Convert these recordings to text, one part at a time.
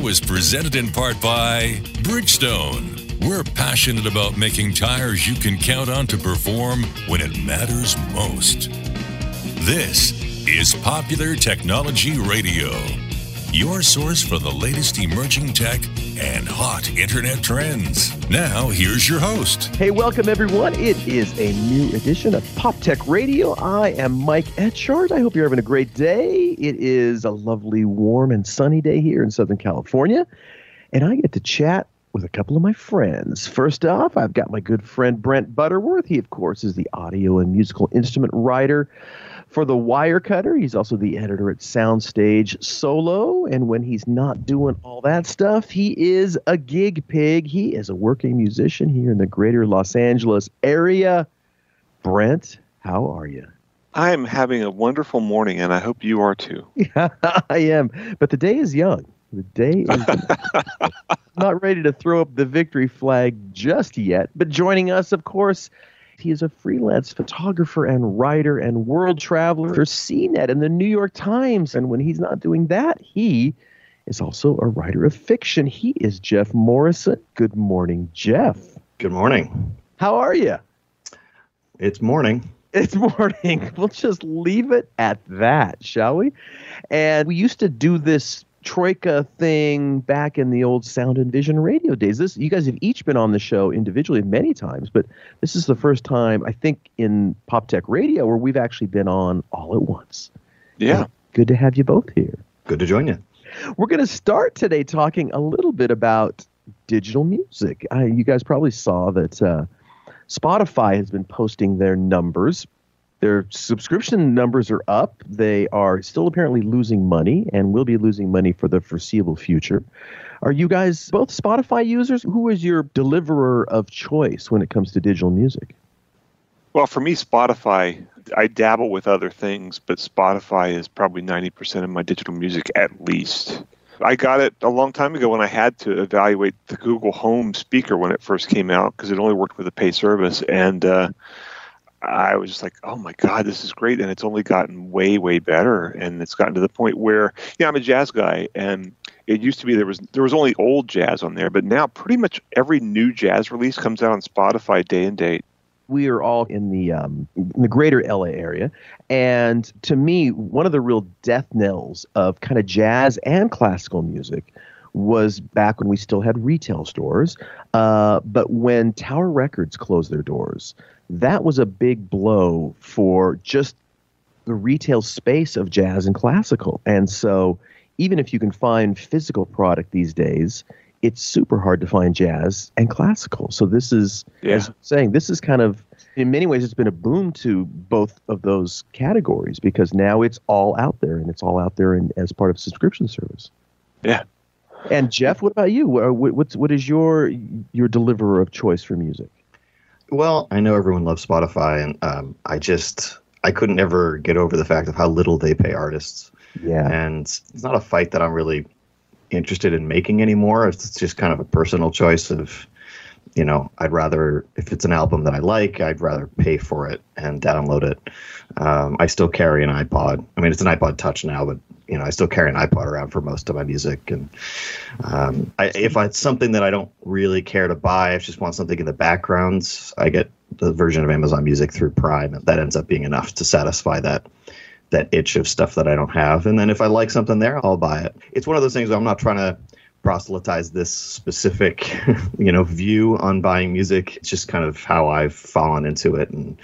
show is presented in part by Bridgestone. We're passionate about making tires you can count on to perform when it matters most. This is Popular Technology Radio, your source for the latest emerging tech and hot internet trends. Now, here's your host. Hey, welcome everyone. It is a new edition of Pop Tech Radio. I am Mike Etchart. I hope you're having a great day. It is a lovely, warm, and sunny day here in Southern California, and I get to chat with a couple of my friends. First off, I've got my good friend Brent Butterworth. He, of course, is the audio and musical instrument writer for the Wirecutter. He's also the editor at Soundstage Solo. And when he's not doing all that stuff, he is a gig pig. He is a working musician here in the greater Los Angeles area. Brent, how are you? I am having a wonderful morning, and I hope you are too. Yeah, I am. But the day is young. The day is not ready to throw up the victory flag just yet. But joining us, of course, he is a freelance photographer and writer and world traveler for CNET and the New York Times. And when he's not doing that, he is also a writer of fiction. He is Jeff Morrison. Good morning, Jeff. Good morning. How are you? It's morning. It's morning. We'll just leave it at that, shall we? And we used to do this troika thing back in the old sound and vision radio days. This you guys have each been on the show individually many times but this is the first time i think in pop tech radio where we've actually been on all at once. Yeah. good to have you both here. Good to join you. we're going to start today talking a little bit about digital music. Uh, you guys probably saw that uh, spotify has been posting their numbers their subscription numbers are up. They are still apparently losing money and will be losing money for the foreseeable future. Are you guys both Spotify users? Who is your deliverer of choice when it comes to digital music? Well, for me, Spotify, I dabble with other things, but Spotify is probably 90% of my digital music at least. I got it a long time ago when I had to evaluate the Google Home speaker when it first came out because it only worked with a pay service. And, uh, I was just like, oh my God, this is great. And it's only gotten way, way better. And it's gotten to the point where, yeah, I'm a jazz guy. And it used to be there was there was only old jazz on there, but now pretty much every new jazz release comes out on Spotify day and date. We are all in the um, in the greater LA area, and to me, one of the real death knells of kind of jazz and classical music was back when we still had retail stores. Uh, but when Tower Records closed their doors, that was a big blow for just the retail space of jazz and classical. And so, even if you can find physical product these days, it's super hard to find jazz and classical. So this is, Yeah. as I'm saying, this is kind of, in many ways, it's been a boom to both of those categories because now it's all out there and it's all out there in, as part of subscription service. Yeah. And Jeff, what about you? What's what is your your deliverer of choice for music? Well, I know everyone loves Spotify, and um, I just I couldn't ever get over the fact of how little they pay artists, Yeah. and it's not a fight that I'm really interested in making anymore. It's just kind of a personal choice of, you know, I'd rather if it's an album that I like, I'd rather pay for it and download it. Um, I still carry an iPod. I mean, it's an iPod Touch now, but you know, I still carry an iPod around for most of my music. And um, I, if it's something that I don't really care to buy, I just want something in the background. I get the version of Amazon Music through Prime, and that ends up being enough to satisfy that that itch of stuff that I don't have. And then if I like something there, I'll buy it. It's one of those things where I'm not trying to proselytize this specific, you know, view on buying music. It's just kind of how I've fallen into it, and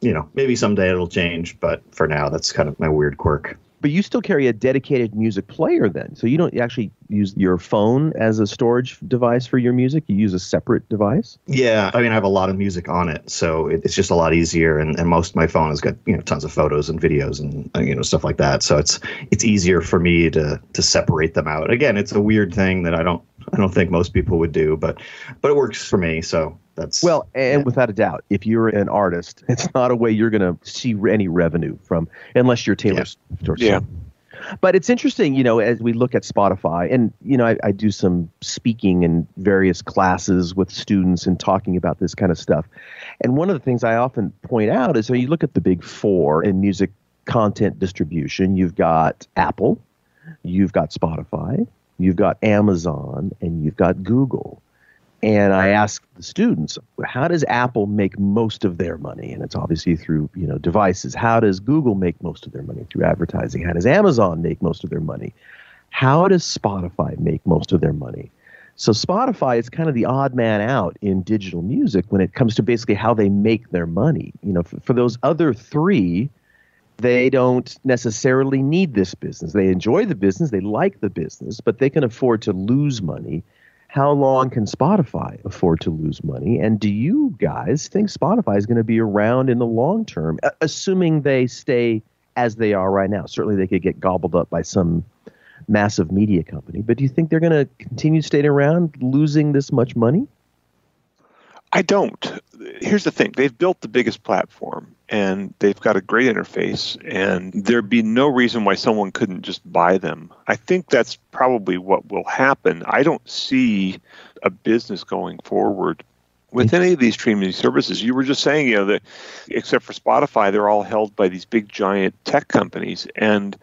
you know, maybe someday it'll change, but for now, that's kind of my weird quirk. But you still carry a dedicated music player then. So you don't actually use your phone as a storage device for your music. You use a separate device. Yeah, I mean, I have a lot of music on it, so it, it's just a lot easier. And, and most my phone has got you know tons of photos and videos and uh, you know stuff like that. So it's it's easier for me to to separate them out. Again, it's a weird thing that I don't I don't think most people would do, but but it works for me. So that's Well, and without a doubt, if you're an artist, it's not a way you're going to see any revenue from unless you're Taylor Yeah. Swift or Yeah. But it's interesting, you know, as we look at Spotify, and you know, I, I do some speaking in various classes with students and talking about this kind of stuff. And one of the things I often point out is when you look at the big four in music content distribution, you've got Apple, you've got Spotify, you've got Amazon, and you've got Google. And I ask the students, how does Apple make most of their money? And it's obviously through you know devices. How does Google make most of their money through advertising? How does Amazon make most of their money? How does Spotify make most of their money? So Spotify is kind of the odd man out in digital music when it comes to basically how they make their money. You know, for, for those other three, they don't necessarily need this business. They enjoy the business, they like the business, but they can afford to lose money. How long can Spotify afford to lose money? And do you guys think Spotify is going to be around in the long term, assuming they stay as they are right now? Certainly, they could get gobbled up by some massive media company. But do you think they're going to continue staying around, losing this much money? I don't. Here's the thing they've built the biggest platform and they've got a great interface, and there'd be no reason why someone couldn't just buy them. I think that's probably what will happen. I don't see a business going forward with any of these streaming services. You were just saying, you know, that except for Spotify, they're all held by these big giant tech companies. And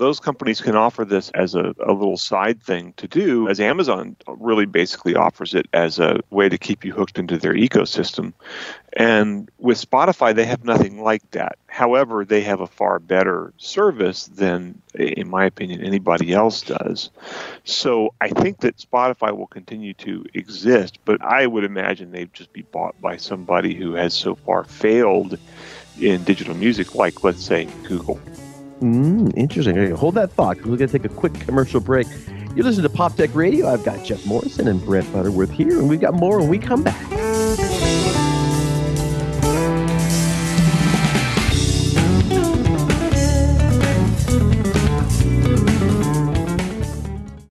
those companies can offer this as a, a little side thing to do, as Amazon really basically offers it as a way to keep you hooked into their ecosystem. And with Spotify, they have nothing like that. However, they have a far better service than, in my opinion, anybody else does. So I think that Spotify will continue to exist, but I would imagine they'd just be bought by somebody who has so far failed in digital music, like, let's say, Google. Mm, interesting. Okay, hold that thought because we're going to take a quick commercial break. You listen to Pop Tech Radio. I've got Jeff Morrison and Brent Butterworth here, and we've got more when we come back.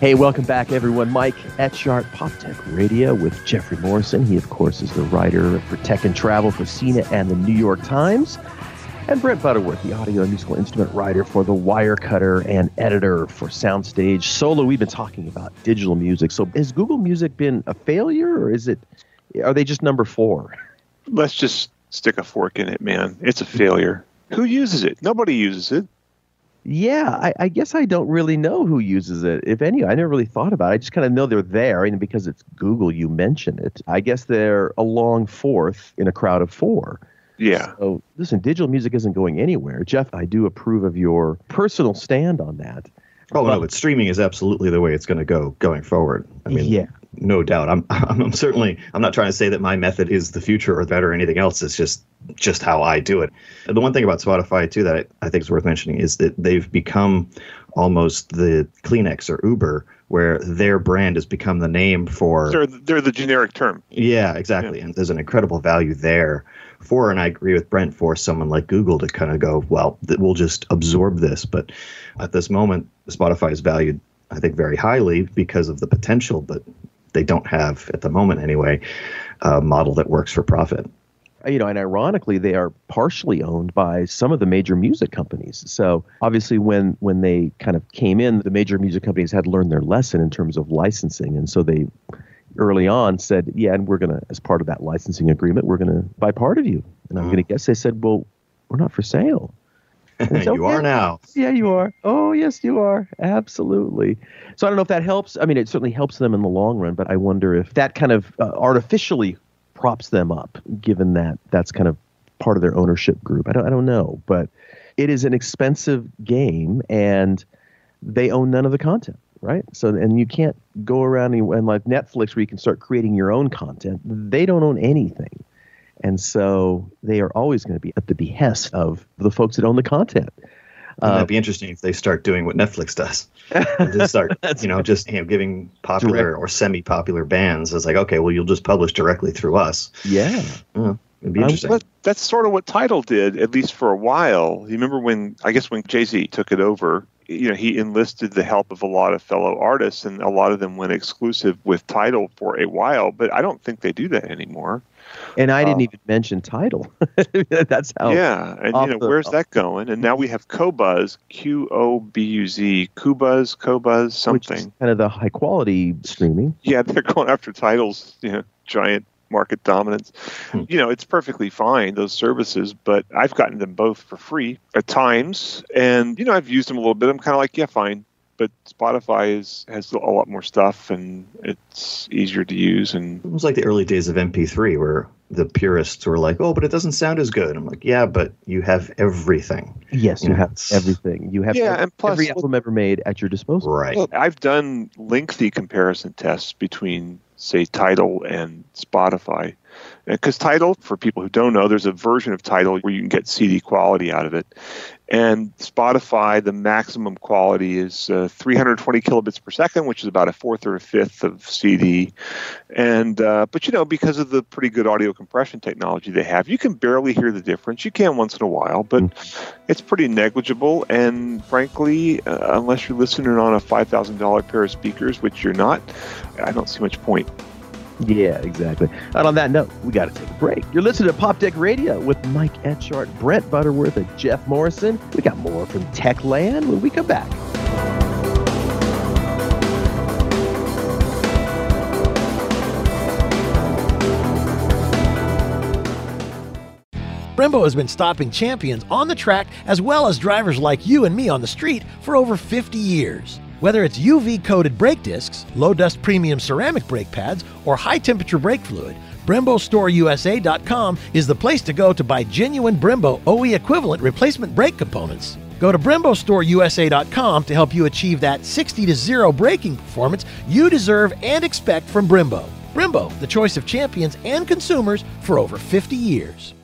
Hey, welcome back, everyone. Mike Etchart, Pop Tech Radio with Jeffrey Morrison. He, of course, is the writer for Tech and Travel for CNET and the New York Times. And Brent Butterworth, the audio and musical instrument writer for The Wirecutter and editor for Soundstage Solo. We've been talking about digital music. So, has Google Music been a failure, or is it? Are they just number four? Let's just stick a fork in it, man. It's a failure. Who uses it? Nobody uses it. Yeah, I, I, guess I don't really know who uses it, if any. I never really thought about it. I just kind of know they're there, and because it's Google, you mention it. I guess they're a long fourth in a crowd of four. Yeah. So listen, digital music isn't going anywhere. Jeff, I do approve of your personal stand on that. Oh but, no, but streaming is absolutely the way it's going to go going forward. I mean, yeah. no doubt. I'm, I'm certainly. I'm not trying to say that my method is the future or better or anything else. It's just just how I do it. The one thing about Spotify too that I, I think is worth mentioning is that they've become almost the Kleenex or Uber, where their brand has become the name for. They're they're the generic term. Yeah, exactly, yeah. and there's an incredible value there for, and I agree with Brent for someone like Google to kind of go, well, we'll just absorb this. But at this moment, Spotify is valued, I think, very highly because of the potential, but they don't have at the moment anyway a model that works for profit you know, and ironically, they are partially owned by some of the major music companies. So obviously, when when they kind of came in, the major music companies had learned their lesson in terms of licensing, and so they early on said, "Yeah, and we're gonna, as part of that licensing agreement, we're gonna buy part of you." And I'm gonna guess they said, "Well, we're not for sale." you are now. Yeah, you are. Oh, yes, you are. Absolutely. So I don't know if that helps. I mean, it certainly helps them in the long run, but I wonder if that kind of uh, artificially props them up, given that that's kind of part of their ownership group. I don't, I don't know, but it is an expensive game, and they own none of the content, right? So, and you can't go around and, and like Netflix, where you can start creating your own content. They don't own anything, and so they are always going to be at the behest of the folks that own the content. Uh, It'd be interesting if they start doing what Netflix does. just start, you know, just you know, giving popular Direct. or semi-popular bands as like, okay, well, you'll just publish directly through us. Yeah. It'd be interesting. Um, that's sort of what Tidal did, at least for a while. You remember when I guess when Jay Z took it over, you know, he enlisted the help of a lot of fellow artists, and a lot of them went exclusive with Tidal for a while. But I don't think they do that anymore. And I didn't um, even mention Tidal. That's how. Yeah, and you know, the, where's that going? And now we have Qobuz, Q O B U Z, Qobuz, Qobuz, something. kind of the high quality streaming. Yeah, they're going after Tidal's. you know, giant market dominance. Hmm. You know, it's perfectly fine, those services, but I've gotten them both for free at times. And, you know, I've used them a little bit. I'm kind of like, yeah, fine. But Spotify is has a lot more stuff and it's easier to use. And it was like the early days of MP3 where the purists were like, "Oh, but it doesn't sound as good." I'm like, "Yeah, but you have everything." Yes, you, you have everything. You have yeah, every, and plus, every album ever made at your disposal. Right. I've done lengthy comparison tests between say Tidal and Spotify. Because Tidal, for people who don't know, there's a version of Tidal where you can get CD quality out of it. And Spotify, the maximum quality is uh, 320 kilobits per second, which is about a fourth or a fifth of CD. And uh, but you know, because of the pretty good audio compression technology they have, you can barely hear the difference. You can once in a while, but mm. it's pretty negligible. And frankly, uh, unless you're listening on a five thousand dollar pair of speakers, which you're not, I don't see much point. Yeah, exactly. And on that note, we got to take a break. You're listening to Pop Tech Radio with Mike Etchart, Brent Butterworth, and Jeff Morrison. We got more from Techland when we come back. Brembo has been stopping champions on the track as well as drivers like you and me on the street for over 50 years. Whether it's UV coated brake discs, low dust premium ceramic brake pads, or high temperature brake fluid, BremboStoreUSA.com is the place to go to buy genuine Brembo OE equivalent replacement brake components. Go to BremboStoreUSA.com to help you achieve that 60 to 0 braking performance you deserve and expect from Brembo. Brembo, the choice of champions and consumers for over 50 years.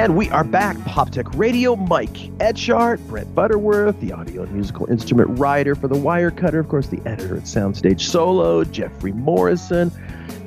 And we are back. Pop Tech Radio, Mike Etchart, Brett Butterworth, the audio and musical instrument writer for The Wirecutter, of course, the editor at Soundstage Solo, Jeffrey Morrison,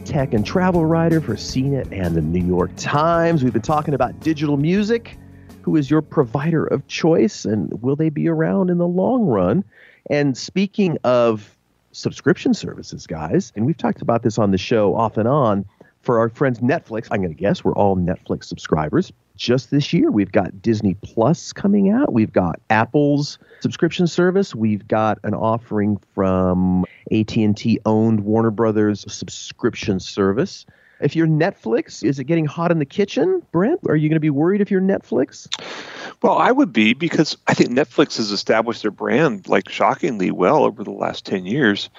tech and travel writer for CNET and the New York Times. We've been talking about digital music. Who is your provider of choice, and will they be around in the long run? And speaking of subscription services, guys, and we've talked about this on the show off and on for our friends Netflix. I'm going to guess we're all Netflix subscribers just this year. We've got Disney Plus coming out. We've got Apple's subscription service. We've got an offering from AT&T owned Warner Brothers subscription service. If you're Netflix, is it getting hot in the kitchen, Brent? Are you going to be worried if you're Netflix? Well, I would be because I think Netflix has established their brand like shockingly well over the last 10 years,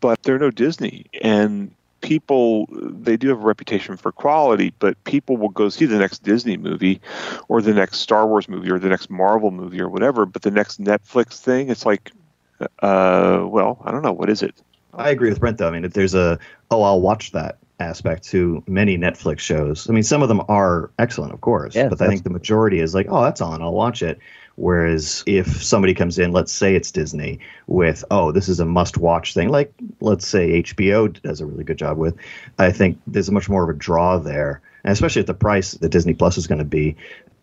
but they're no Disney. And people they do have a reputation for quality, but people will go see the next Disney movie or the next Star Wars movie or the next Marvel movie or whatever. But the next Netflix thing, it's like, uh, well, I don't know, what is it? I agree with Brent though. I mean, if there's a oh, I'll watch that aspect to many Netflix shows. I mean, some of them are excellent, of course, yes, but I think the majority is like, oh, that's on, I'll watch it. Whereas if somebody comes in, let's say it's Disney, with, oh, this is a must watch thing, like let's say HBO does a really good job with, I think there's much more of a draw there. And especially at the price that Disney Plus is going to be,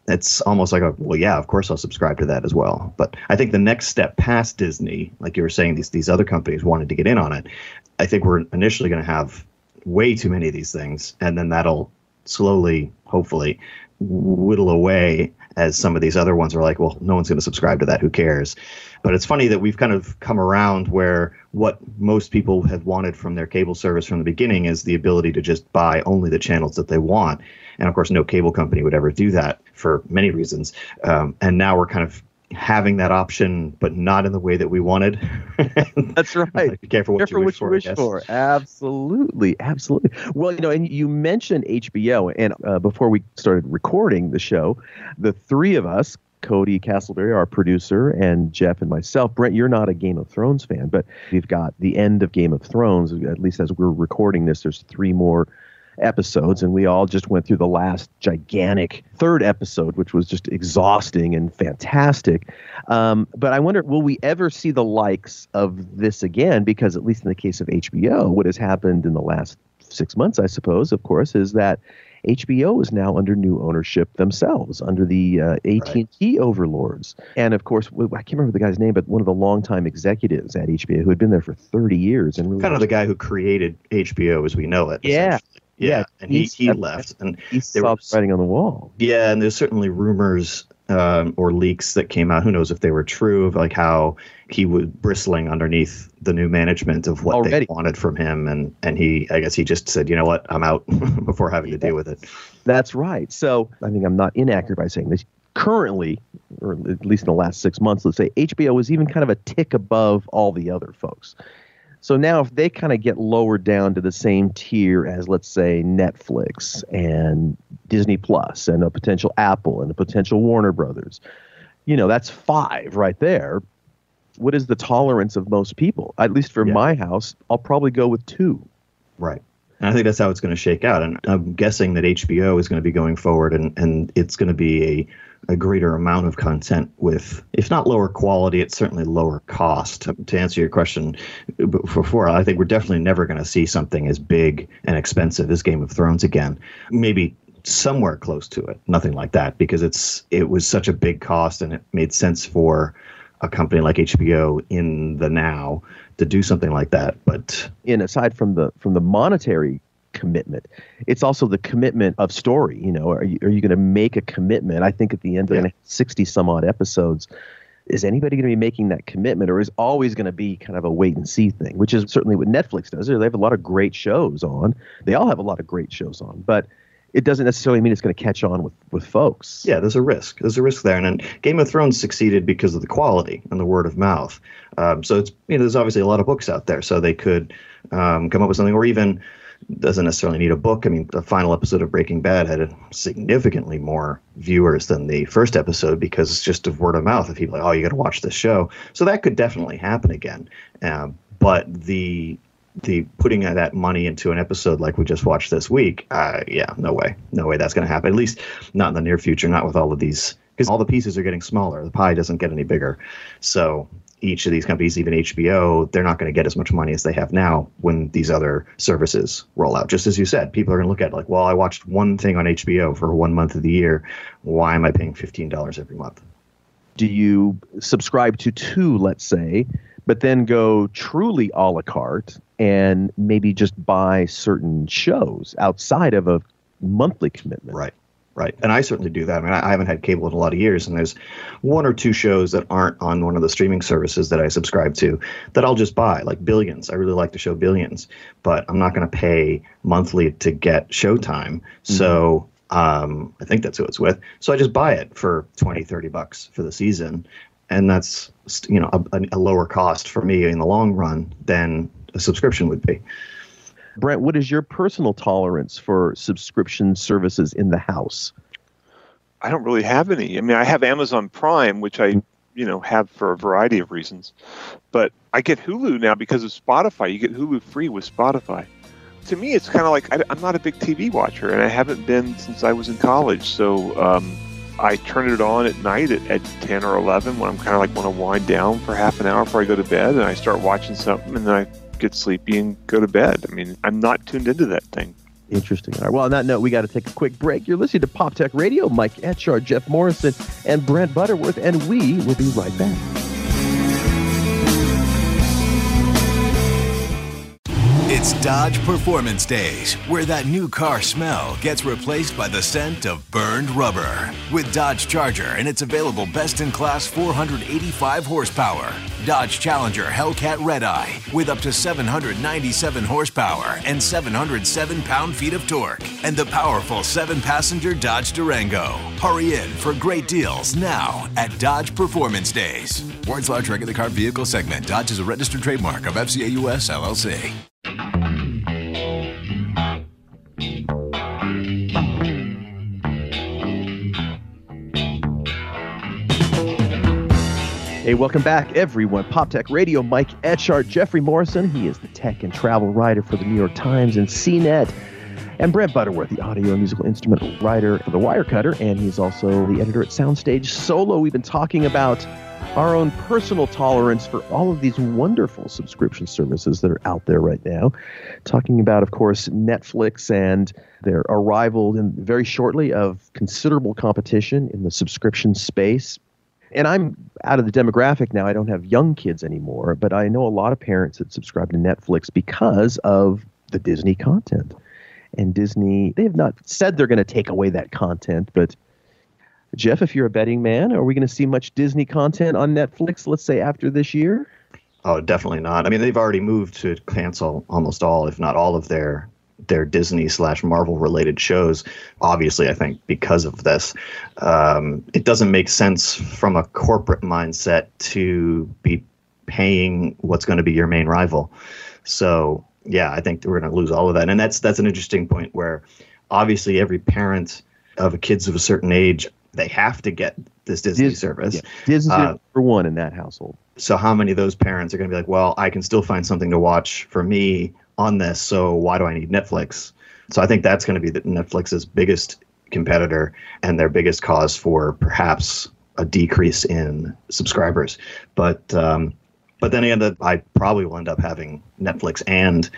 it's almost like a well yeah of course i'll subscribe to that as well but i think the next step past disney like you were saying these these other companies wanted to get in on it i think we're initially going to have way too many of these things and then that'll slowly hopefully whittle away as some of these other ones are like, well, no one's going to subscribe to that. Who cares? But it's funny that we've kind of come around where what most people have wanted from their cable service from the beginning is the ability to just buy only the channels that they want. And of course, no cable company would ever do that for many reasons. Um, and now we're kind of having that option, but not in the way that we wanted. That's right. Be careful what careful you wish, for. Wish for. Absolutely, absolutely. Well, you know, and you mentioned HBO, and uh, before we started recording the show, the three of us Cody Castleberry, our producer, and Jeff and myself. Brent, you're not a Game of Thrones fan, but we've got the end of Game of Thrones. At least as we're recording this, there's three more episodes, and we all just went through the last gigantic third episode, which was just exhausting and fantastic. Um, but I wonder, will we ever see the likes of this again? Because at least in the case of HBO, what has happened in the last six months, I suppose, of course, is that HBO is now under new ownership themselves, under the uh, AT&T right. overlords. And of course, I can't remember the guy's name, but one of the longtime executives at HBO who had been there for 30 years and really kind of the guy who created HBO as we know it. Yeah. Yeah, yeah, and he, he left, and he stopped writing on the wall. Yeah, and there's certainly rumors um, or leaks that came out. Who knows if they were true of like how he was bristling underneath the new management of what Already. they wanted from him, and and he, I guess he just said, you know what, I'm out before having to deal with it. That's right. So I think I'm not inaccurate by saying this. Currently, or at least in the last six months, let's say HBO is even kind of a tick above all the other folks. So now, if they kind of get lowered down to the same tier as, let's say, Netflix and Disney Plus and a potential Apple and a potential Warner Brothers, you know, that's five right there. What is the tolerance of most people? At least for yeah. my house, I'll probably go with two. Right. And I think that's how it's going to shake out. And I'm guessing that HBO is going to be going forward and, and it's going to be a a greater amount of content with, if not lower quality, it's certainly lower cost. To, answer your question before, I think we're definitely never going to see something as big and expensive as Game of Thrones again. Maybe somewhere close to it, nothing like that, because it's it was such a big cost and it made sense for a company like HBO in the now to do something like that. But in aside from the from the monetary commitment. It's also the commitment of story. You know, are you, are you going to make a commitment? I think at the end of yeah. 60 some odd episodes, is anybody going to be making that commitment or is always going to be kind of a wait and see thing, which is certainly what Netflix does. They have a lot of great shows on. They all have a lot of great shows on, but it doesn't necessarily mean it's going to catch on with, with folks. Yeah, there's a risk. There's a risk there. And then Game of Thrones succeeded because of the quality and the word of mouth. Um, so it's, you know, there's obviously a lot of books out there. So they could um, come up with something or even doesn't necessarily need a book. I mean, the final episode of Breaking Bad had significantly more viewers than the first episode because it's just of word of mouth of people like, oh, you got to watch this show. So that could definitely happen again. Um, but the the putting that money into an episode like we just watched this week, uh, yeah, no way, no way that's going to happen. At least not in the near future. Not with all of these because all the pieces are getting smaller. The pie doesn't get any bigger. So each of these companies, even HBO, they're not going to get as much money as they have now when these other services roll out. Just as you said, people are going to look at it like, well, I watched one thing on HBO for one month of the year. Why am I paying $15 every month? Do you subscribe to two, let's say, but then go truly a la carte and maybe just buy certain shows outside of a monthly commitment? Right. Right. And I certainly do that. I mean, I haven't had cable in a lot of years, and there's one or two shows that aren't on one of the streaming services that I subscribe to that I'll just buy, like Billions. I really like the show Billions, but I'm not going to pay monthly to get Showtime. Mm-hmm. So um, I think that's who it's with. So I just buy it for 20, 30 bucks for the season. And that's, you know, a, a lower cost for me in the long run than a subscription would be. Brent, what is your personal tolerance for subscription services in the house? I don't really have any. I mean, I have Amazon Prime, which I, you know, have for a variety of reasons. But I get Hulu now because of Spotify. You get Hulu free with Spotify. To me, it's kind of like I, am not a big TV watcher, and I haven't been since I was in college. So um, I turn it on at night at, at 10 or 11 when I'm kind of like want to wind down for half an hour before I go to bed, and I start watching something, and then I get sleepy and go to bed. I mean, I'm not tuned into that thing. Interesting. All right. Well, on that note, we got to take a quick break. You're listening to Pop Tech Radio. Mike Etchart, Jeff Morrison, and Brent Butterworth, and we will be right back. It's Dodge Performance Days, where that new car smell gets replaced by the scent of burned rubber. With Dodge Charger and its available best in class 485 horsepower. Dodge Challenger Hellcat Red Eye with up to 797 horsepower and 707 pound feet of torque. And the powerful seven passenger Dodge Durango. Hurry in for great deals now at Dodge Performance Days. Words large regular car vehicle segment. Dodge is a registered trademark of FCA US LLC. Hey, welcome back, everyone. Pop Tech Radio, Mike Etchart, Jeffrey Morrison. He is the tech and travel writer for the New York Times and CNET. And Brent Butterworth, the audio and musical instrument writer for the Wirecutter, and he's also the editor at Soundstage Solo. We've been talking about our own personal tolerance for all of these wonderful subscription services that are out there right now. Talking about, of course, Netflix and their arrival in very shortly of considerable competition in the subscription space. And I'm out of the demographic now. I don't have young kids anymore, but I know a lot of parents that subscribe to Netflix because of the Disney content and Disney, they have not said they're going to take away that content, but Jeff, if you're a betting man, are we going to see much Disney content on Netflix, let's say after this year? Oh, definitely not. I mean, they've already moved to cancel almost all, if not all, of their their Disney slash Marvel related shows. Obviously, I think because of this, um, it doesn't make sense from a corporate mindset to be paying what's going to be your main rival. So yeah, I think we're going to lose all of that. And that's that's an interesting point where obviously every parent of kids of a certain age they have to get this Disney Dis- service. Yeah. Disney's uh, number one in that household. So how many of those parents are going to be like, well, I can still find something to watch for me on this, so why do I need Netflix? So I think that's going to be the Netflix's biggest competitor and their biggest cause for perhaps a decrease in subscribers. But um, but then again, I probably will end up having Netflix and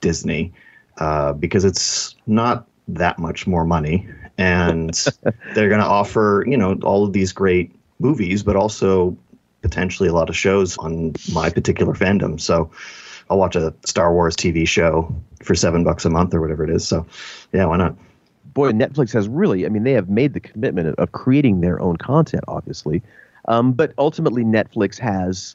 Disney uh, because it's not that much more money, and they're going to offer you know all of these great movies, but also potentially a lot of shows on my particular fandom. So I'll watch a Star Wars TV show for seven bucks a month or whatever it is. So yeah, why not? Boy, Netflix has really, I mean, they have made the commitment of creating their own content, obviously. Um, but ultimately, Netflix has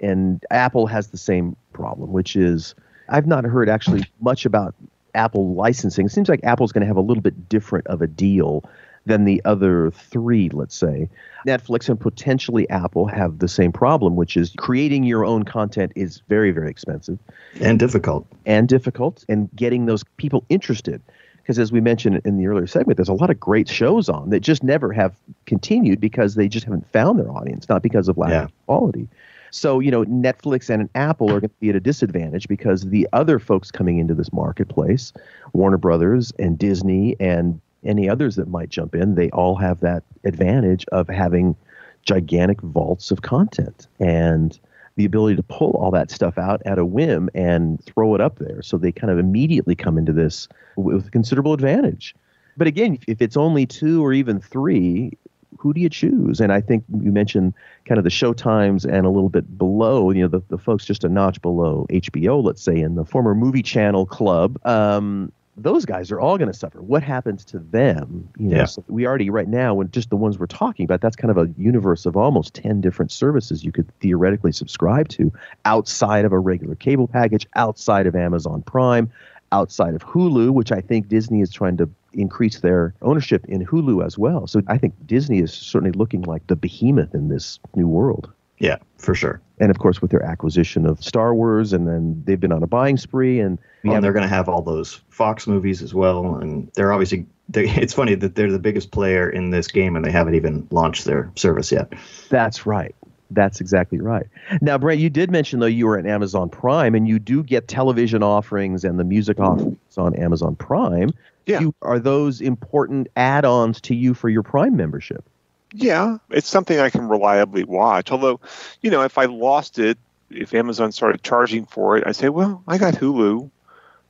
and Apple has the same problem, which is I've not heard actually much about Apple licensing. It seems like Apple's going to have a little bit different of a deal than the other three, let's say. Netflix and potentially Apple have the same problem, which is creating your own content is very, very expensive and difficult. And difficult, and getting those people interested. Because as we mentioned in the earlier segment, there's a lot of great shows on that just never have continued because they just haven't found their audience, not because of lack yeah. of quality. So, you know, Netflix and Apple are going to be at a disadvantage because the other folks coming into this marketplace, Warner Brothers and Disney and any others that might jump in, they all have that advantage of having gigantic vaults of content and the ability to pull all that stuff out at a whim and throw it up there. So they kind of immediately come into this with considerable advantage. But again, if it's only two or even three, who do you choose? And I think you mentioned kind of the show times and a little bit below, you know, the, the folks just a notch below HBO, let's say, in the former movie channel club. Um, those guys are all going to suffer. What happens to them? You know, yeah. so we already right now, when just the ones we're talking about, that's kind of a universe of almost ten different services you could theoretically subscribe to outside of a regular cable package, outside of Amazon Prime, outside of Hulu, which I think Disney is trying to increase their ownership in Hulu as well. So I think Disney is certainly looking like the behemoth in this new world. Yeah, for sure. And of course, with their acquisition of Star Wars, and then they've been on a buying spree, and well, and they're going to have all those Fox movies as well. And they're obviously, they, it's funny that they're the biggest player in this game, and they haven't even launched their service yet. That's right. That's exactly right. Now, Brent, you did mention though you were at Amazon Prime, and you do get television offerings and the music offerings on Amazon Prime. Yeah. You, are those important add-ons to you for your Prime membership? Yeah, it's something I can reliably watch. Although, you know, if I lost it, if Amazon started charging for it, I say, well, I got Hulu.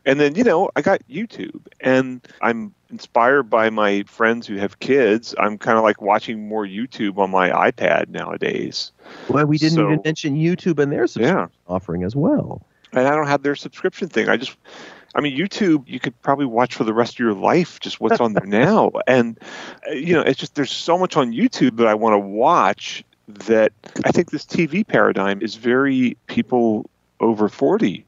And then, you know, I got YouTube. And I'm inspired by my friends who have kids. I'm kind of like watching more YouTube on my iPad nowadays. Well, we didn't so, even mention YouTube and their subscription yeah. offering as well. And I don't have their subscription thing. I just, I mean, YouTube, you could probably watch for the rest of your life just what's on there now. And, uh, you know, it's just there's so much on YouTube that I want to watch that I think this TV paradigm is very people over 40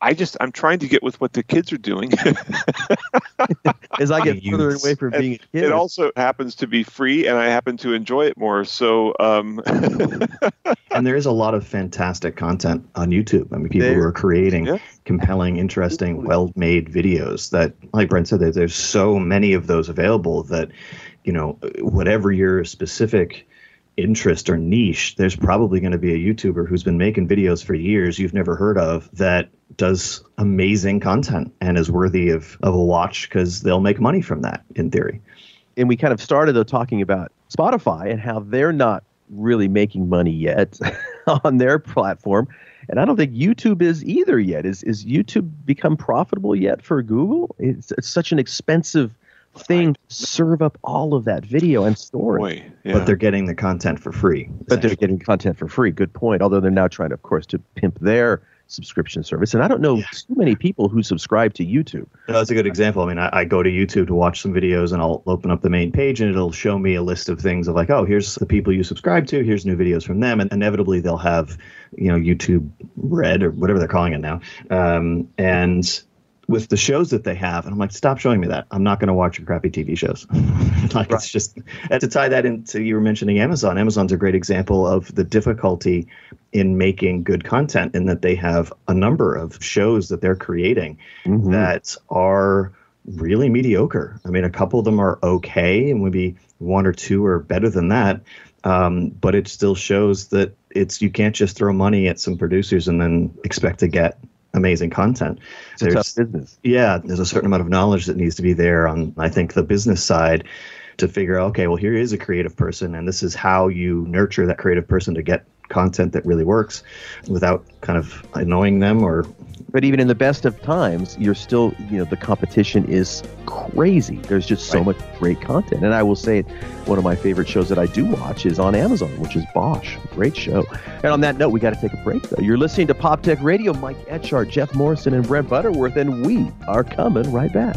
I just I'm trying to get with what the kids are doing. As I get further away from being a kid, it also happens to be free, and I happen to enjoy it more. So, um... and there is a lot of fantastic content on YouTube. I mean, people there, who are creating yeah. compelling, interesting, well-made videos. That, like Brent said, there's so many of those available that you know, whatever your specific interest or niche, there's probably going to be a YouTuber who's been making videos for years you've never heard of that does amazing content and is worthy of, of a watch because they'll make money from that in theory. And we kind of started though talking about Spotify and how they're not really making money yet on their platform. And I don't think YouTube is either yet. Is is YouTube become profitable yet for Google? It's, it's such an expensive thing to serve up all of that video and store Boy, yeah. But they're getting the content for free. But they're getting content for free. Good point. Although they're now trying, of course, to pimp their subscription service. And I don't know too many people who subscribe to YouTube. No, that's a good example. I mean, I, I go to YouTube to watch some videos and I'll open up the main page and it'll show me a list of things of like, oh, here's the people you subscribe to, here's new videos from them. And inevitably they'll have, you know, YouTube Red or whatever they're calling it now. Um, and with the shows that they have, and I'm like, stop showing me that. I'm not going to watch your crappy TV shows. like it's just and to tie that into you were mentioning Amazon. Amazon's a great example of the difficulty in making good content in that they have a number of shows that they're creating Mhm. that are really mediocre. I mean, a couple of them are okay, and maybe one or two are better than that. Um, but it still shows that it's you can't just throw money at some producers and then expect to get amazing content. It's tough business. Yeah, there's a certain amount of knowledge that needs to be there on, I think, the business side to figure out, okay, well, here is a creative person, and this is how you nurture that creative person to get content that really works without kind of annoying them or But even in the best of times, you're still, you know, the competition is crazy. There's just so Right. much great content. And I will say, it one of my favorite shows that I do watch is on Amazon, which is Bosch. Great show. And on that note, we got to take a break, though. You're listening to Pop Tech Radio. Mike Etchart, Jeff Morrison, and Brent Butterworth, and we are coming right back.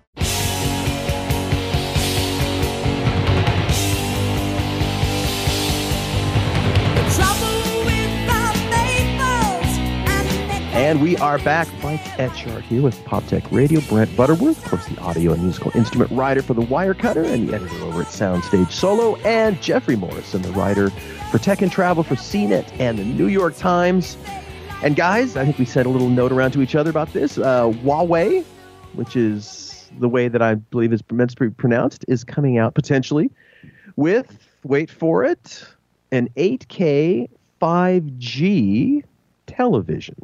And we are back. Mike Etchart here with Pop Tech Radio. Brent Butterworth, of course, the audio and musical instrument writer for The Wirecutter and the editor over at Soundstage Solo. And Jeffrey Morrison, the writer for Tech and Travel for CNET and the New York Times. And guys, I think we sent a little note around to each other about this. Uh, Huawei, which is the way that I believe is meant to be pronounced, is coming out potentially with, wait for it, an 8K 5G television.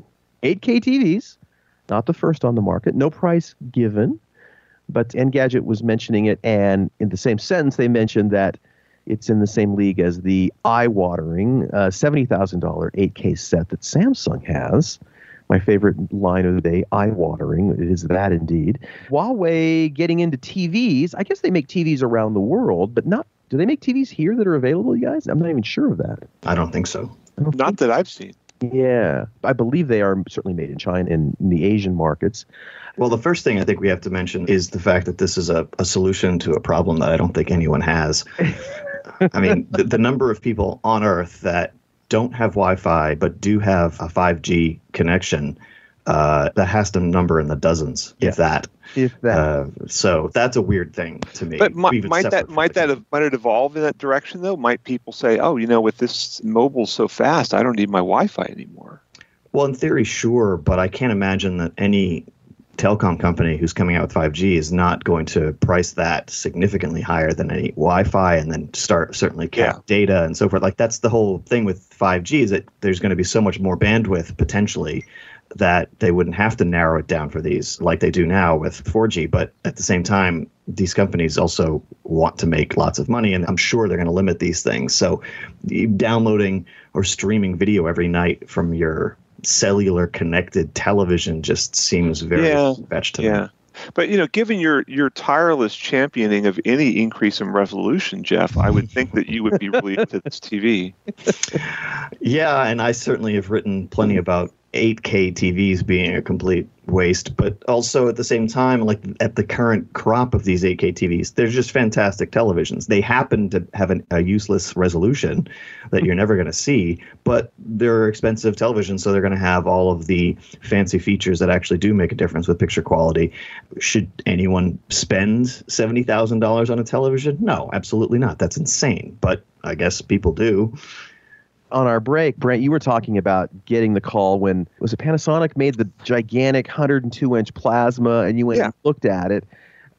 8K TVs, not the first on the market, no price given. But Engadget was mentioning it, and in the same sentence, they mentioned that it's in the same league as the eye-watering uh, $70,000 8K set that Samsung has. My favorite line of the day, eye-watering. It is that indeed. Huawei getting into TVs. I guess they make TVs around the world, but not. Do they make TVs here that are available, you guys? I'm not even sure of that. I don't think so. Don't Not that I've seen. Yeah, I believe they are certainly made in China and in the Asian markets. Well, the first thing I think we have to mention is the fact that this is a, a solution to a problem that I don't think anyone has. I mean, the, the number of people on Earth that don't have Wi Fi but do have a 5G connection, uh, that has to number in the dozens, Yeah. if that. If that, Uh, so that's a weird thing to me. But might, might that might the- that might it evolve in that direction though? Might people say, "Oh, you know, with this mobile so fast, I don't need my Wi-Fi anymore." Well, in theory, sure, but I can't imagine that any telecom company who's coming out with 5G is not going to price that significantly higher than any Wi-Fi, and then start certainly cap Yeah. data and so forth. Like that's the whole thing with 5G is that there's going to be so much more bandwidth potentially that they wouldn't have to narrow it down for these like they do now with 4G. But at the same time, these companies also want to make lots of money, and I'm sure they're going to limit these things. So, downloading or streaming video every night from your cellular connected television just seems very Yeah, fetched to me. Yeah. But you know, given your your tireless championing of any increase in resolution, Jeff, I would think that you would be really into this TV. Yeah, and I certainly have written plenty about 8K TVs being a complete waste, but also at the same time, like at the current crop of these 8K TVs, they're just fantastic televisions. They happen to have an, a useless resolution that you're never going to see, but they're expensive televisions, so they're going to have all of the fancy features that actually do make a difference with picture quality. Should anyone spend $70,000 on a television? No, absolutely not. That's insane, but I guess people do on our break, Brent, you were talking about getting the call when was it Panasonic made the gigantic 102 inch plasma, and you went Yeah. and looked at it.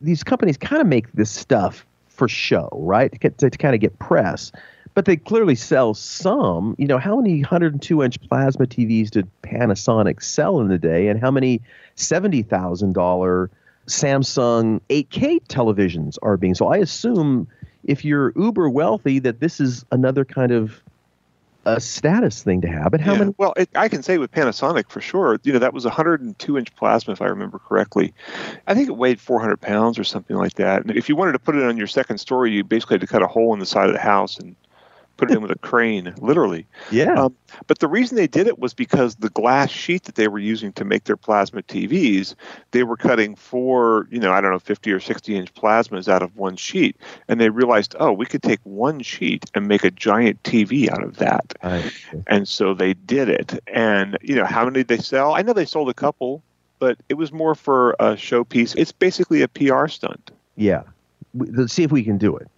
These companies kind of make this stuff for show, right? To, to, to kind of get press, but they clearly sell some. You know, how many 102 inch plasma TVs did Panasonic sell in the day, and how many seventy thousand dollar Samsung 8K televisions are being sold? I assume if you're uber wealthy, that this is another kind of a status thing to have. And how Yeah. many? Well, it, I can say with Panasonic for sure. You know, that was a 102 inch plasma, if I remember correctly. I think it weighed 400 pounds or something like that. And if you wanted to put it on your second story, you basically had to cut a hole in the side of the house and put it in with a crane, literally. Yeah. Um, but the reason they did it was because the glass sheet that they were using to make their plasma TVs, they were cutting four, you know, I don't know, 50 or 60 inch plasmas out of one sheet. And they realized, oh, we could take one sheet and make a giant TV out of that. I- And so they did it. And, you know, how many did they sell? I know they sold a couple, but it was more for a showpiece. It's basically a PR stunt. yeah. Let's see if we can do it.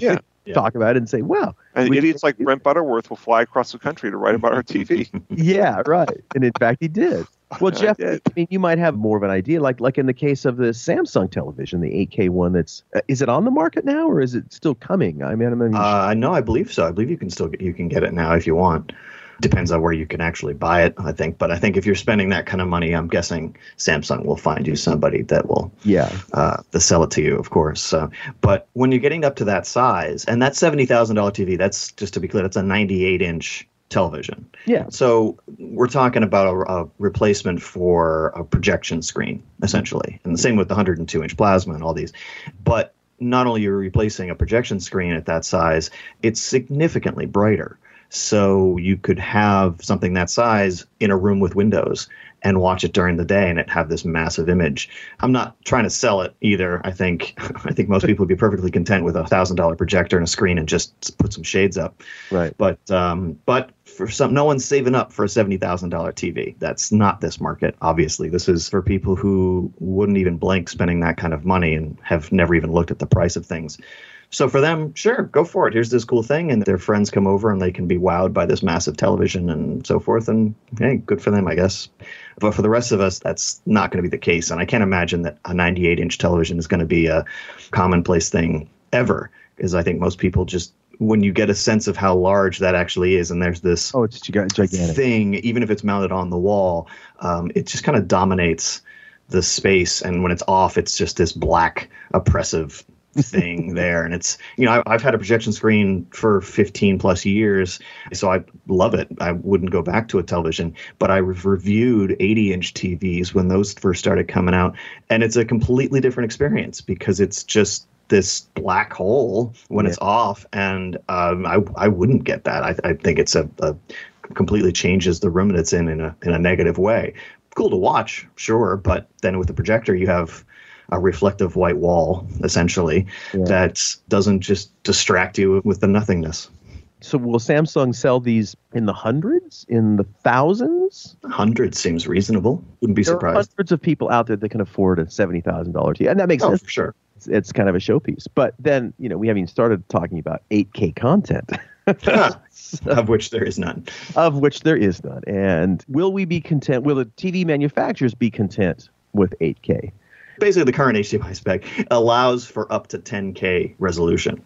Yeah. Yeah. Talk about it and say, well, And We- idiots like Brent Butterworth will fly across the country to write about our TV. yeah, right. And in fact, he did. Well, Jeff, I did. mean, you might have more of an idea, like like in the case of the Samsung television, the 8K one. That's uh, is it on the market now, or is it still coming? I mean, I mean, Uh, no, I believe so. I believe you can still get, you can get it now if you want. Depends on where you can actually buy it, I think. But I think if you're spending that kind of money, I'm guessing Samsung will find you somebody that will yeah, uh, to sell it to you, of course. So, but when you're getting up to that size, and that seventy thousand dollar TV, that's just to be clear, that's a 98 inch television. yeah, So we're talking about a, a replacement for a projection screen, essentially, and the same with the 102 inch plasma and all these. But not only are you replacing a projection screen at that size, it's significantly brighter. So you could have something that size in a room with windows and watch it during the day and it have this massive image. I'm not trying to sell it either. I think I think most people would be perfectly content with a thousand dollar projector and a screen and just put some shades up. right. But um, but for some, no one's saving up for a seventy thousand dollar TV. That's not this market. Obviously, this is for people who wouldn't even blink spending that kind of money and have never even looked at the price of things. So for them, sure, go for it. Here's this cool thing, and their friends come over and they can be wowed by this massive television and so forth. And hey, good for them, I guess. But for the rest of us, that's not going to be the case. And I can't imagine that a 98 inch television is going to be a commonplace thing ever, because I think most people just when you get a sense of how large that actually is, and there's this Oh, it's giga- gigantic. thing, even if it's mounted on the wall, um, it just kind of dominates the space. And when it's off, it's just this black, oppressive thing there. And it's, you know, I, I've had a projection screen for 15 plus years, so I love it. I wouldn't go back to a television, but I've reviewed 80 inch TVs when those first started coming out. And it's a completely different experience because it's just this black hole when Yeah. it's off, and um, I I wouldn't get that. I, I think it's a, a completely changes the room that it's in in a in a negative way. Cool to watch, sure, but then with the projector you have a reflective white wall essentially Yeah. that doesn't just distract you with the nothingness. So will Samsung sell these in the hundreds, in the thousands? Hundreds seems reasonable. Wouldn't be There are surprised. hundreds of people out there that can afford a seventy thousand dollar TV, and that makes Oh, sense. for sure. It's, it's kind of a showpiece. But then you know we haven't even started talking about eight K content. of which there is none. of which there is none. And will we be content? Will the TV manufacturers be content with 8K? Basically the current HDMI spec allows for up to 10K resolution.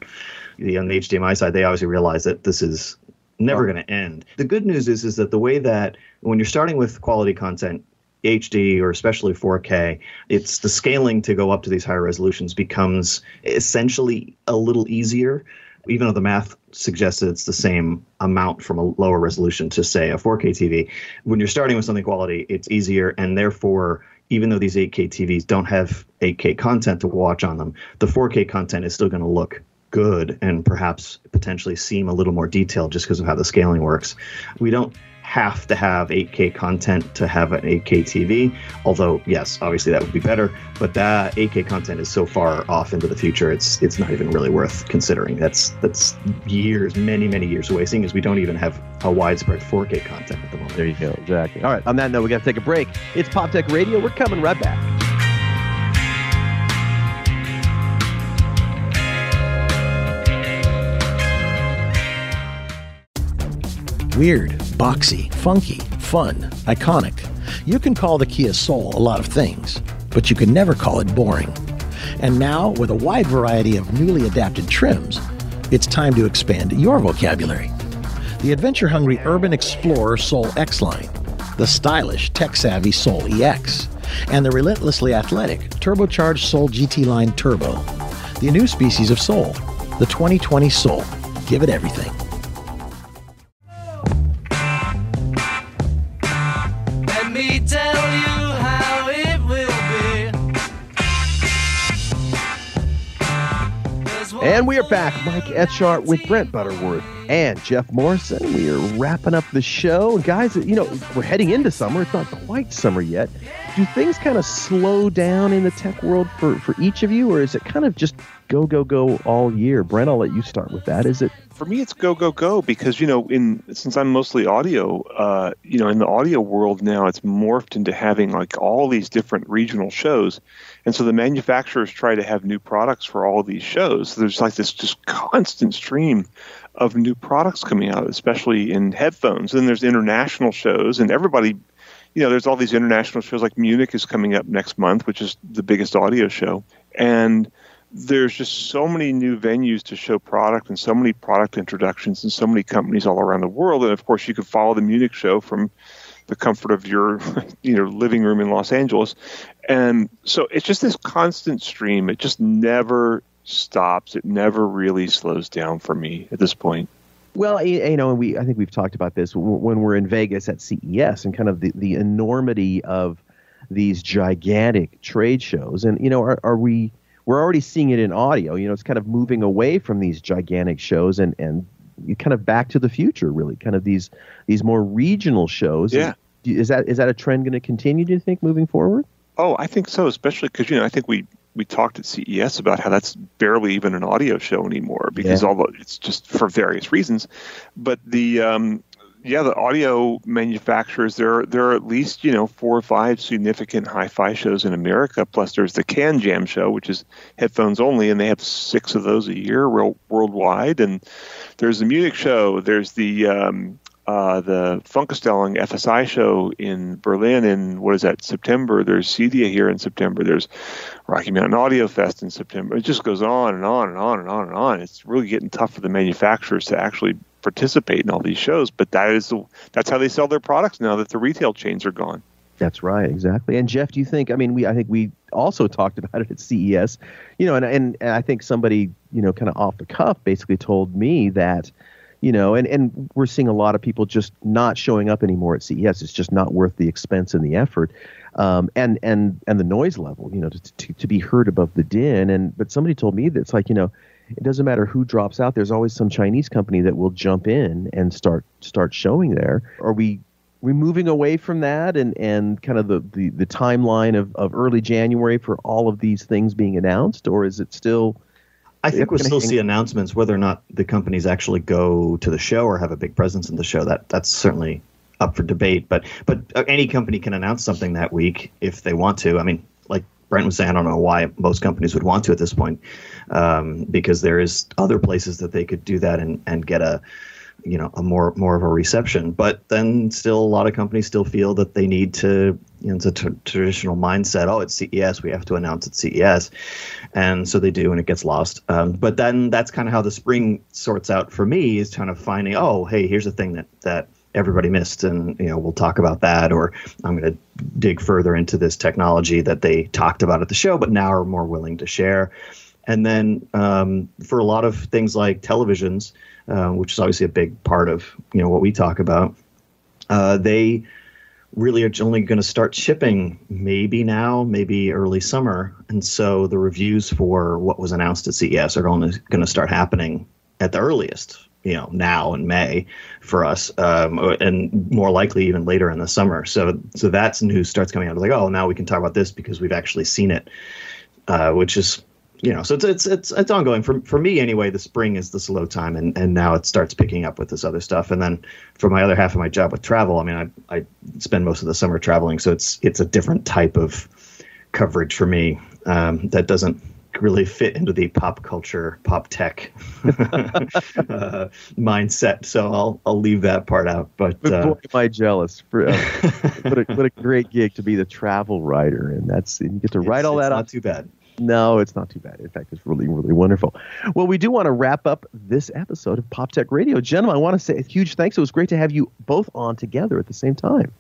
The, on the HDMI side, they obviously realize that this is never going to end. The good news is is that the way that when you're starting with quality content, HD or especially 4K, it's the scaling to go up to these higher resolutions becomes essentially a little easier. Even though the math suggests it's the same amount from a lower resolution to say a 4K TV, when you're starting with something quality, it's easier, and therefore even though these 8K TVs don't have 8K content to watch on them, the 4K content is still going to look good and perhaps potentially seem a little more detailed just because of how the scaling works. We don't have to have 8K content to have an 8K TV. Although, yes, obviously that would be better, but that 8K content is so far off into the future, it's it's not even really worth considering. That's that's years, many many years away. Seeing as we don't even have a widespread 4K content at the moment. There you go, exactly. All right, on that note, we got to take a break. It's Pop Tech Radio. We're coming right back. Weird, boxy, funky, fun, iconic. You can call the Kia Soul a lot of things, but you can never call it boring. And now, with a wide variety of newly adapted trims, it's time to expand your vocabulary. The adventure hungry Urban Explorer Soul X line, the stylish, tech savvy Soul EX, and the relentlessly athletic turbocharged Soul GT line Turbo. The new species of Soul, the 2020 Soul. Give it everything. Are back. Mike Etchart with Brent Butterworth and Jeff Morrison. We are wrapping up the show. Guys, you know, we're heading into summer. It's not quite summer yet. Do things kind of slow down in the tech world for, for each of you, or is it kind of just go, go, go all year? Brent, I'll let you start with that. Is it for me it's go go go because you know in since i'm mostly audio uh, you know in the audio world now it's morphed into having like all these different regional shows and so the manufacturers try to have new products for all these shows. So there's like this just constant stream of new products coming out especially in headphones. And then there's international shows and everybody you know there's all these international shows like munich is coming up next month which is the biggest audio show. And there's just so many new venues to show product and so many product introductions and so many companies all around the world. And of course, you can follow the Munich show from the comfort of your you know living room in Los Angeles. And so it's just this constant stream. It just never stops. It never really slows down for me at this point. Well, you know, and we I think we've talked about this when we're in Vegas at CES and kind of the, the enormity of these gigantic trade shows. And you know, are, are we we're already seeing it in audio. You know, it's kind of moving away from these gigantic shows and and kind of back to the future, really, kind of these these more regional shows. Yeah. Is that is that a trend going to continue? Do you think moving forward? Oh, I think so, especially because you know I think we we talked at CES about how that's barely even an audio show anymore because Yeah. although it's just for various reasons, but the um, yeah the audio manufacturers there there are at least you know four or five significant hi-fi shows in America. Plus there's the CanJam show, which is headphones only, and they have six of those a year world, worldwide. And there's the Munich show. There's the um, uh, the Funkausstellung FSI show in Berlin in what is that September. There's CEDIA here in September. There's Rocky Mountain Audio Fest in September. It just goes on and on and on and on and on. It's really getting tough for the manufacturers to actually participate in all these shows. But that is that's how they sell their products now that the retail chains are gone. That's right, exactly. And Jeff, do you think? I mean, we I think we also talked about it at CES, you know, and and, and I think somebody you know kind of off the cuff basically told me that, you know, and and we're seeing a lot of people just not showing up anymore at CES. It's just not worth the expense and the effort, um, and and and the noise level, you know, to, to to be heard above the din. And but somebody told me that it's like you know. It doesn't matter who drops out. There's always some Chinese company that will jump in and start start showing there. Are we we moving away from that and, and kind of the, the, the timeline of, of early January for all of these things being announced, or is it still? I think we'll still hang- see announcements whether or not the companies actually go to the show or have a big presence in the show. That that's certainly up for debate. But but uh, any company can announce something that week if they want to. I mean, like Brent was saying, I don't know why most companies would want to at this point, um, because there is other places that they could do that and and get a you know a more more of a reception. But then still a lot of companies still feel that they need to you know it's a traditional mindset. Oh it's CES we have to announce at CES and so they do and it gets lost. Um, but then that's kind of how the spring sorts out for me is kind of finding oh hey here's a thing that that everybody missed and you know we'll talk about that or i'm going to dig further into this technology that they talked about at the show but now are more willing to share and then um, for a lot of things like televisions, uh, which is obviously a big part of you know what we talk about, uh, they really are only going to start shipping maybe now, maybe early summer, and so the reviews for what was announced at CES are only going to start happening at the earliest you know now in May for us, um, and more likely even later in the summer. So so that's news starts coming out. It's like oh now we can talk about this because we've actually seen it, uh, which is you know so it's it's it's it's ongoing for for me anyway. The spring is the slow time, and and now it starts picking up with this other stuff. And then for my other half of my job with travel, I mean I I spend most of the summer traveling, so it's it's a different type of coverage for me um, that doesn't really fit into the pop culture, pop tech uh, mindset. So I'll I'll leave that part out. But uh, boy, am I jealous! For, uh, what, a, what a great gig to be the travel writer, and that's you get to write all that. Not too bad. No, it's not too bad. In fact, it's really, really wonderful. Well, we do want to wrap up this episode of Pop Tech Radio. Gentlemen, I want to say a huge thanks. It was great to have you both on together at the same time.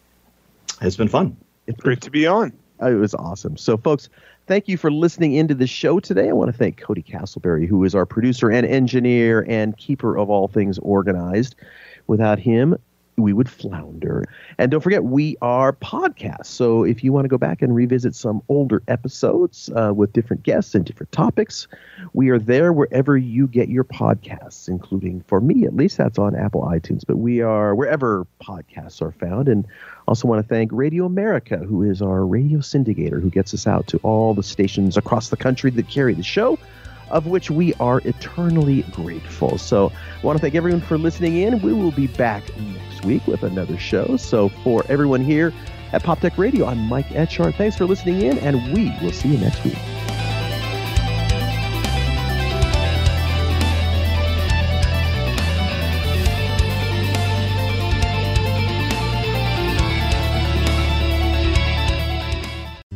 It's been fun. It's Great to be on. Uh, it was awesome. So, folks, thank you for listening into the show today. I want to thank Cody Castleberry, who is our producer and engineer and keeper of all things organized. Without him, we would flounder. And don't forget, we are podcasts. So if you want to go back and revisit some older episodes uh, with different guests and different topics, we are there wherever you get your podcasts, including, for me at least, that's on Apple iTunes. But we are wherever podcasts are found. And also want to thank Radio America, who is our radio syndicator, who gets us out to all the stations across the country that carry the show of which we are eternally grateful. So I want to thank everyone for listening in. We will be back next week with another show. So for everyone here at Pop Tech Radio, I'm Mike Etchart. Thanks for listening in, and we will see you next week.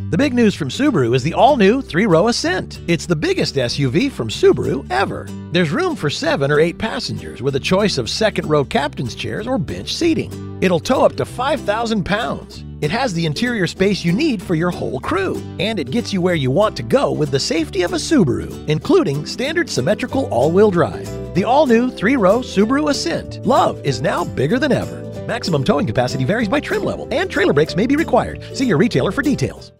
The big news from Subaru is the all new three row Ascent. It's the biggest SUV from Subaru ever. There's room for seven or eight passengers with a choice of second row captain's chairs or bench seating. It'll tow up to 5,000 pounds. It has the interior space you need for your whole crew, and it gets you where you want to go with the safety of a Subaru, including standard symmetrical all wheel drive. The all new three row Subaru Ascent. Love is now bigger than ever. Maximum towing capacity varies by trim level, and trailer brakes may be required. See your retailer for details.